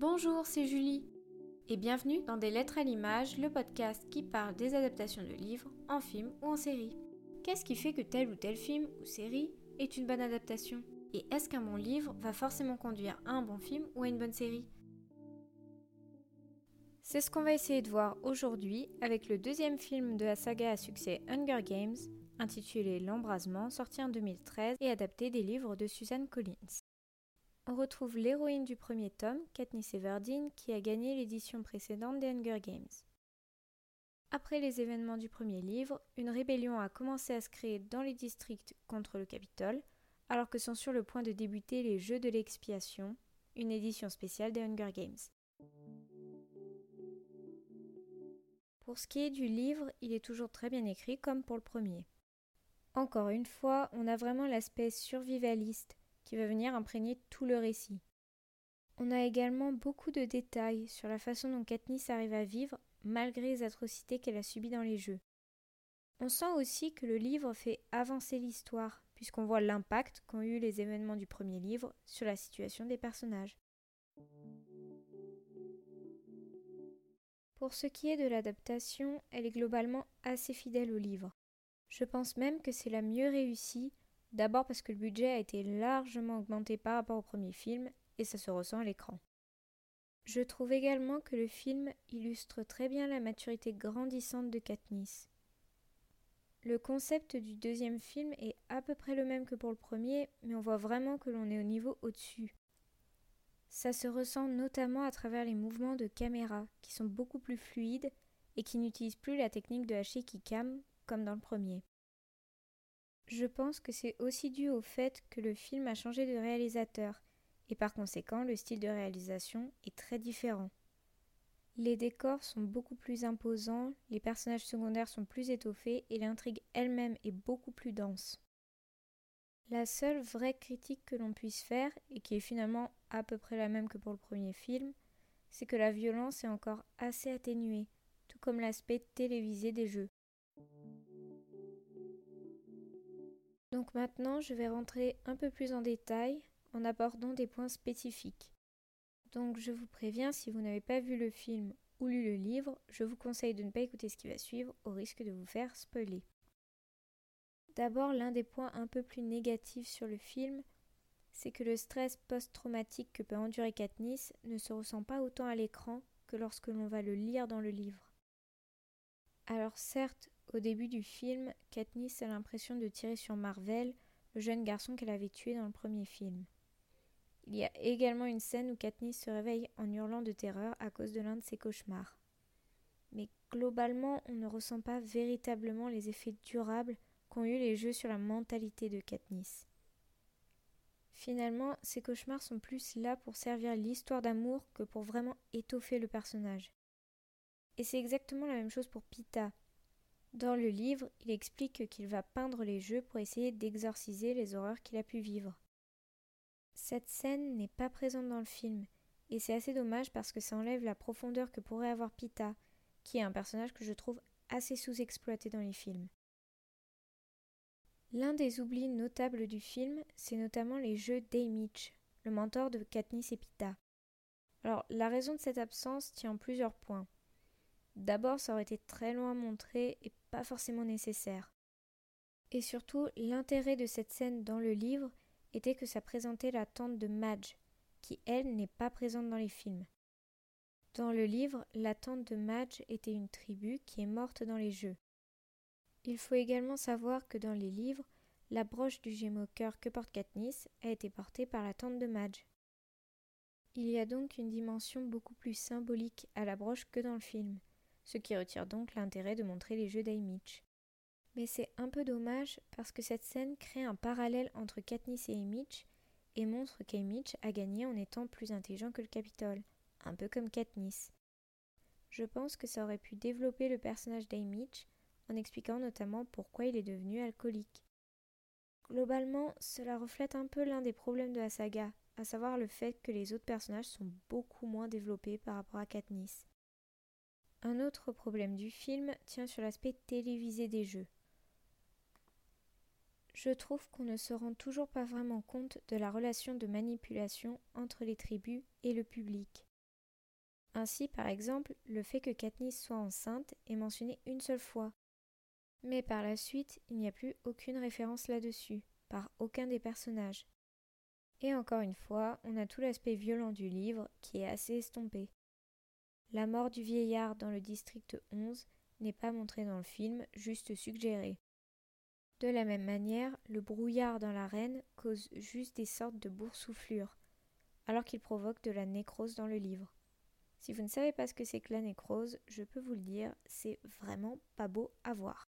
Bonjour, c'est Julie. Et bienvenue dans Des Lettres à l'image, le podcast qui parle des adaptations de livres en film ou en série. Qu'est-ce qui fait que tel ou tel film ou série est une bonne adaptation? Et est-ce qu'un bon livre va forcément conduire à un bon film ou à une bonne série? C'est ce qu'on va essayer de voir aujourd'hui avec le deuxième film de la saga à succès Hunger Games, intitulé L'embrasement, sorti en 2013 et adapté des livres de Suzanne Collins on retrouve l'héroïne du premier tome, Katniss Everdeen, qui a gagné l'édition précédente des Hunger Games. Après les événements du premier livre, une rébellion a commencé à se créer dans les districts contre le Capitole, alors que sont sur le point de débuter les Jeux de l'expiation, une édition spéciale des Hunger Games. Pour ce qui est du livre, il est toujours très bien écrit comme pour le premier. Encore une fois, on a vraiment l'aspect survivaliste qui va venir imprégner tout le récit. On a également beaucoup de détails sur la façon dont Katniss arrive à vivre malgré les atrocités qu'elle a subies dans les jeux. On sent aussi que le livre fait avancer l'histoire, puisqu'on voit l'impact qu'ont eu les événements du premier livre sur la situation des personnages. Pour ce qui est de l'adaptation, elle est globalement assez fidèle au livre. Je pense même que c'est la mieux réussie D'abord parce que le budget a été largement augmenté par rapport au premier film et ça se ressent à l'écran. Je trouve également que le film illustre très bien la maturité grandissante de Katniss. Le concept du deuxième film est à peu près le même que pour le premier, mais on voit vraiment que l'on est au niveau au-dessus. Ça se ressent notamment à travers les mouvements de caméra, qui sont beaucoup plus fluides et qui n'utilisent plus la technique de shaky cam comme dans le premier. Je pense que c'est aussi dû au fait que le film a changé de réalisateur, et par conséquent le style de réalisation est très différent. Les décors sont beaucoup plus imposants, les personnages secondaires sont plus étoffés et l'intrigue elle-même est beaucoup plus dense. La seule vraie critique que l'on puisse faire, et qui est finalement à peu près la même que pour le premier film, c'est que la violence est encore assez atténuée, tout comme l'aspect télévisé des jeux. Donc maintenant, je vais rentrer un peu plus en détail en abordant des points spécifiques. Donc je vous préviens, si vous n'avez pas vu le film ou lu le livre, je vous conseille de ne pas écouter ce qui va suivre au risque de vous faire spoiler. D'abord, l'un des points un peu plus négatifs sur le film, c'est que le stress post-traumatique que peut endurer Katniss ne se ressent pas autant à l'écran que lorsque l'on va le lire dans le livre. Alors certes, au début du film, Katniss a l'impression de tirer sur Marvel, le jeune garçon qu'elle avait tué dans le premier film. Il y a également une scène où Katniss se réveille en hurlant de terreur à cause de l'un de ses cauchemars. Mais globalement, on ne ressent pas véritablement les effets durables qu'ont eu les jeux sur la mentalité de Katniss. Finalement, ces cauchemars sont plus là pour servir l'histoire d'amour que pour vraiment étoffer le personnage. Et c'est exactement la même chose pour Pita, dans le livre, il explique qu'il va peindre les jeux pour essayer d'exorciser les horreurs qu'il a pu vivre. Cette scène n'est pas présente dans le film, et c'est assez dommage parce que ça enlève la profondeur que pourrait avoir Pita, qui est un personnage que je trouve assez sous-exploité dans les films. L'un des oublis notables du film, c'est notamment les jeux d'Aymitch, le mentor de Katniss et Pita. Alors, la raison de cette absence tient en plusieurs points. D'abord, ça aurait été très loin à montrer et pas forcément nécessaire. Et surtout, l'intérêt de cette scène dans le livre était que ça présentait la tante de Madge, qui elle n'est pas présente dans les films. Dans le livre, la tante de Madge était une tribu qui est morte dans les jeux. Il faut également savoir que dans les livres, la broche du gémeau cœur que porte Katniss a été portée par la tante de Madge. Il y a donc une dimension beaucoup plus symbolique à la broche que dans le film ce qui retire donc l'intérêt de montrer les jeux d'Aymitch. Mais c'est un peu dommage parce que cette scène crée un parallèle entre Katniss et Aymitch et montre qu'Aymitch a gagné en étant plus intelligent que le Capitole, un peu comme Katniss. Je pense que ça aurait pu développer le personnage d'Aymitch en expliquant notamment pourquoi il est devenu alcoolique. Globalement, cela reflète un peu l'un des problèmes de la saga, à savoir le fait que les autres personnages sont beaucoup moins développés par rapport à Katniss. Un autre problème du film tient sur l'aspect télévisé des jeux. Je trouve qu'on ne se rend toujours pas vraiment compte de la relation de manipulation entre les tribus et le public. Ainsi, par exemple, le fait que Katniss soit enceinte est mentionné une seule fois. Mais par la suite, il n'y a plus aucune référence là-dessus, par aucun des personnages. Et encore une fois, on a tout l'aspect violent du livre qui est assez estompé. La mort du vieillard dans le district 11 n'est pas montrée dans le film, juste suggérée. De la même manière, le brouillard dans l'arène cause juste des sortes de boursouflures, alors qu'il provoque de la nécrose dans le livre. Si vous ne savez pas ce que c'est que la nécrose, je peux vous le dire, c'est vraiment pas beau à voir.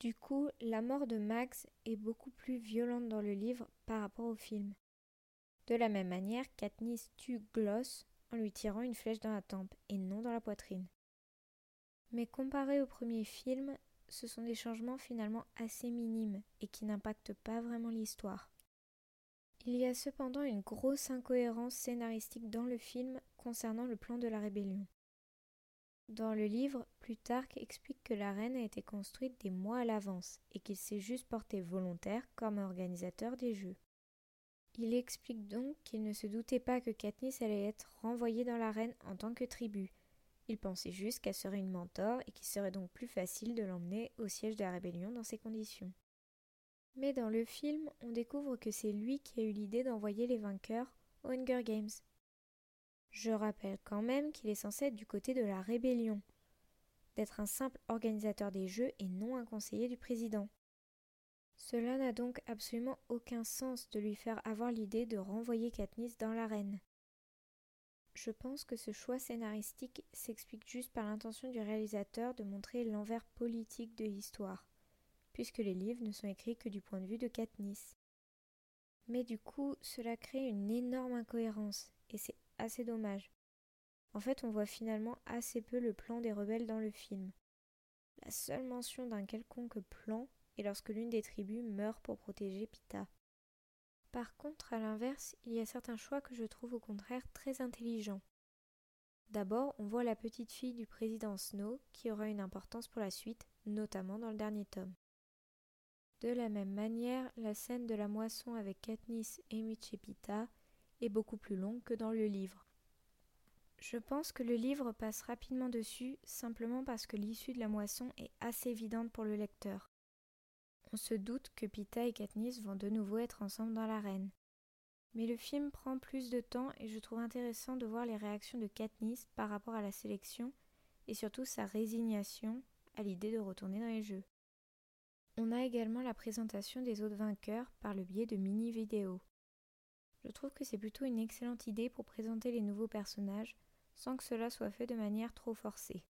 Du coup, la mort de Max est beaucoup plus violente dans le livre par rapport au film. De la même manière, Katniss tue Gloss en lui tirant une flèche dans la tempe et non dans la poitrine. Mais comparé au premier film, ce sont des changements finalement assez minimes et qui n'impactent pas vraiment l'histoire. Il y a cependant une grosse incohérence scénaristique dans le film concernant le plan de la rébellion. Dans le livre, Plutarque explique que la reine a été construite des mois à l'avance et qu'il s'est juste porté volontaire comme organisateur des jeux. Il explique donc qu'il ne se doutait pas que Katniss allait être renvoyée dans l'arène en tant que tribu. Il pensait juste qu'elle serait une mentor et qu'il serait donc plus facile de l'emmener au siège de la rébellion dans ces conditions. Mais dans le film, on découvre que c'est lui qui a eu l'idée d'envoyer les vainqueurs aux Hunger Games. Je rappelle quand même qu'il est censé être du côté de la rébellion, d'être un simple organisateur des jeux et non un conseiller du président. Cela n'a donc absolument aucun sens de lui faire avoir l'idée de renvoyer Katniss dans l'arène. Je pense que ce choix scénaristique s'explique juste par l'intention du réalisateur de montrer l'envers politique de l'histoire, puisque les livres ne sont écrits que du point de vue de Katniss. Mais du coup, cela crée une énorme incohérence, et c'est assez dommage. En fait, on voit finalement assez peu le plan des rebelles dans le film. La seule mention d'un quelconque plan et lorsque l'une des tribus meurt pour protéger Pita. Par contre, à l'inverse, il y a certains choix que je trouve au contraire très intelligents. D'abord, on voit la petite fille du président Snow qui aura une importance pour la suite, notamment dans le dernier tome. De la même manière, la scène de la moisson avec Katniss, et Pita est beaucoup plus longue que dans le livre. Je pense que le livre passe rapidement dessus simplement parce que l'issue de la moisson est assez évidente pour le lecteur. On se doute que Pita et Katniss vont de nouveau être ensemble dans l'arène. Mais le film prend plus de temps et je trouve intéressant de voir les réactions de Katniss par rapport à la sélection et surtout sa résignation à l'idée de retourner dans les jeux. On a également la présentation des autres vainqueurs par le biais de mini-vidéos. Je trouve que c'est plutôt une excellente idée pour présenter les nouveaux personnages sans que cela soit fait de manière trop forcée.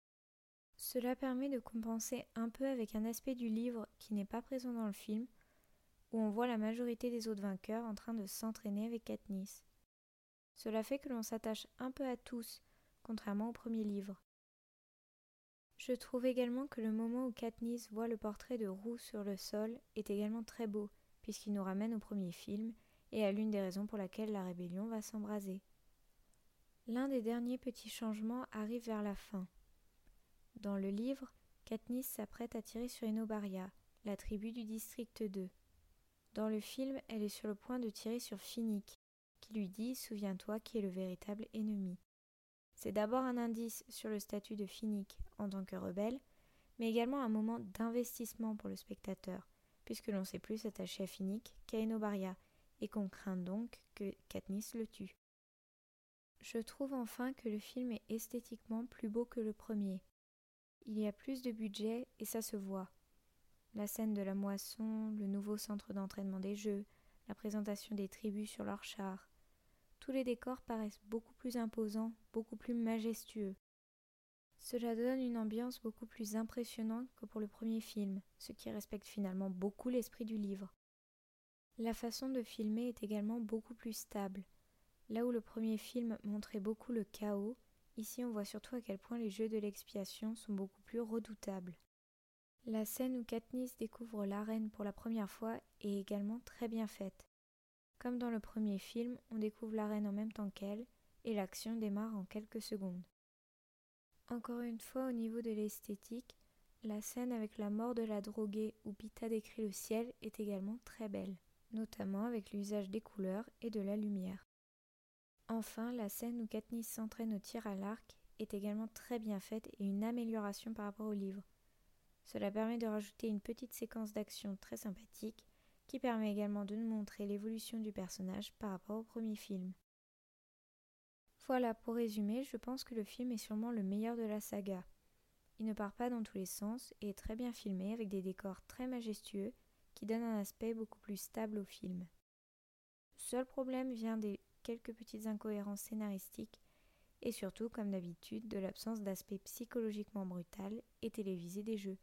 Cela permet de compenser un peu avec un aspect du livre qui n'est pas présent dans le film, où on voit la majorité des autres vainqueurs en train de s'entraîner avec Katniss. Cela fait que l'on s'attache un peu à tous, contrairement au premier livre. Je trouve également que le moment où Katniss voit le portrait de Roux sur le sol est également très beau, puisqu'il nous ramène au premier film et à l'une des raisons pour laquelle la rébellion va s'embraser. L'un des derniers petits changements arrive vers la fin. Dans le livre, Katniss s'apprête à tirer sur Enobaria, la tribu du district 2. Dans le film, elle est sur le point de tirer sur Finnick, qui lui dit Souviens-toi qui est le véritable ennemi. C'est d'abord un indice sur le statut de Finnick en tant que rebelle, mais également un moment d'investissement pour le spectateur, puisque l'on sait plus s'attacher à Finnick qu'à Enobaria, et qu'on craint donc que Katniss le tue. Je trouve enfin que le film est esthétiquement plus beau que le premier, il y a plus de budget et ça se voit. La scène de la moisson, le nouveau centre d'entraînement des jeux, la présentation des tribus sur leurs chars. Tous les décors paraissent beaucoup plus imposants, beaucoup plus majestueux. Cela donne une ambiance beaucoup plus impressionnante que pour le premier film, ce qui respecte finalement beaucoup l'esprit du livre. La façon de filmer est également beaucoup plus stable. Là où le premier film montrait beaucoup le chaos, Ici, on voit surtout à quel point les jeux de l'expiation sont beaucoup plus redoutables. La scène où Katniss découvre l'arène pour la première fois est également très bien faite. Comme dans le premier film, on découvre l'arène en même temps qu'elle, et l'action démarre en quelques secondes. Encore une fois, au niveau de l'esthétique, la scène avec la mort de la droguée où Pita décrit le ciel est également très belle, notamment avec l'usage des couleurs et de la lumière. Enfin, la scène où Katniss s'entraîne au tir à l'arc est également très bien faite et une amélioration par rapport au livre. Cela permet de rajouter une petite séquence d'action très sympathique qui permet également de nous montrer l'évolution du personnage par rapport au premier film. Voilà, pour résumer, je pense que le film est sûrement le meilleur de la saga. Il ne part pas dans tous les sens et est très bien filmé avec des décors très majestueux qui donnent un aspect beaucoup plus stable au film. Le seul problème vient des quelques petites incohérences scénaristiques et surtout, comme d'habitude, de l'absence d'aspect psychologiquement brutal et télévisé des jeux.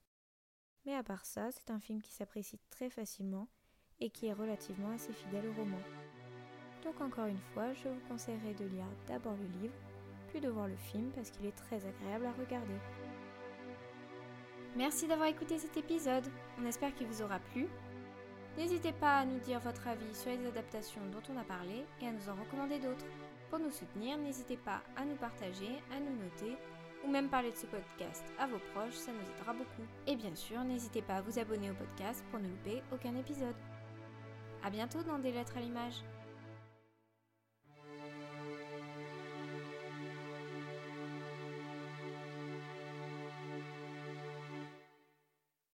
Mais à part ça, c'est un film qui s'apprécie très facilement et qui est relativement assez fidèle au roman. Donc encore une fois, je vous conseillerais de lire d'abord le livre, puis de voir le film parce qu'il est très agréable à regarder. Merci d'avoir écouté cet épisode, on espère qu'il vous aura plu. N'hésitez pas à nous dire votre avis sur les adaptations dont on a parlé et à nous en recommander d'autres. Pour nous soutenir, n'hésitez pas à nous partager, à nous noter ou même parler de ce podcast à vos proches, ça nous aidera beaucoup. Et bien sûr, n'hésitez pas à vous abonner au podcast pour ne louper aucun épisode. A bientôt dans des lettres à l'image.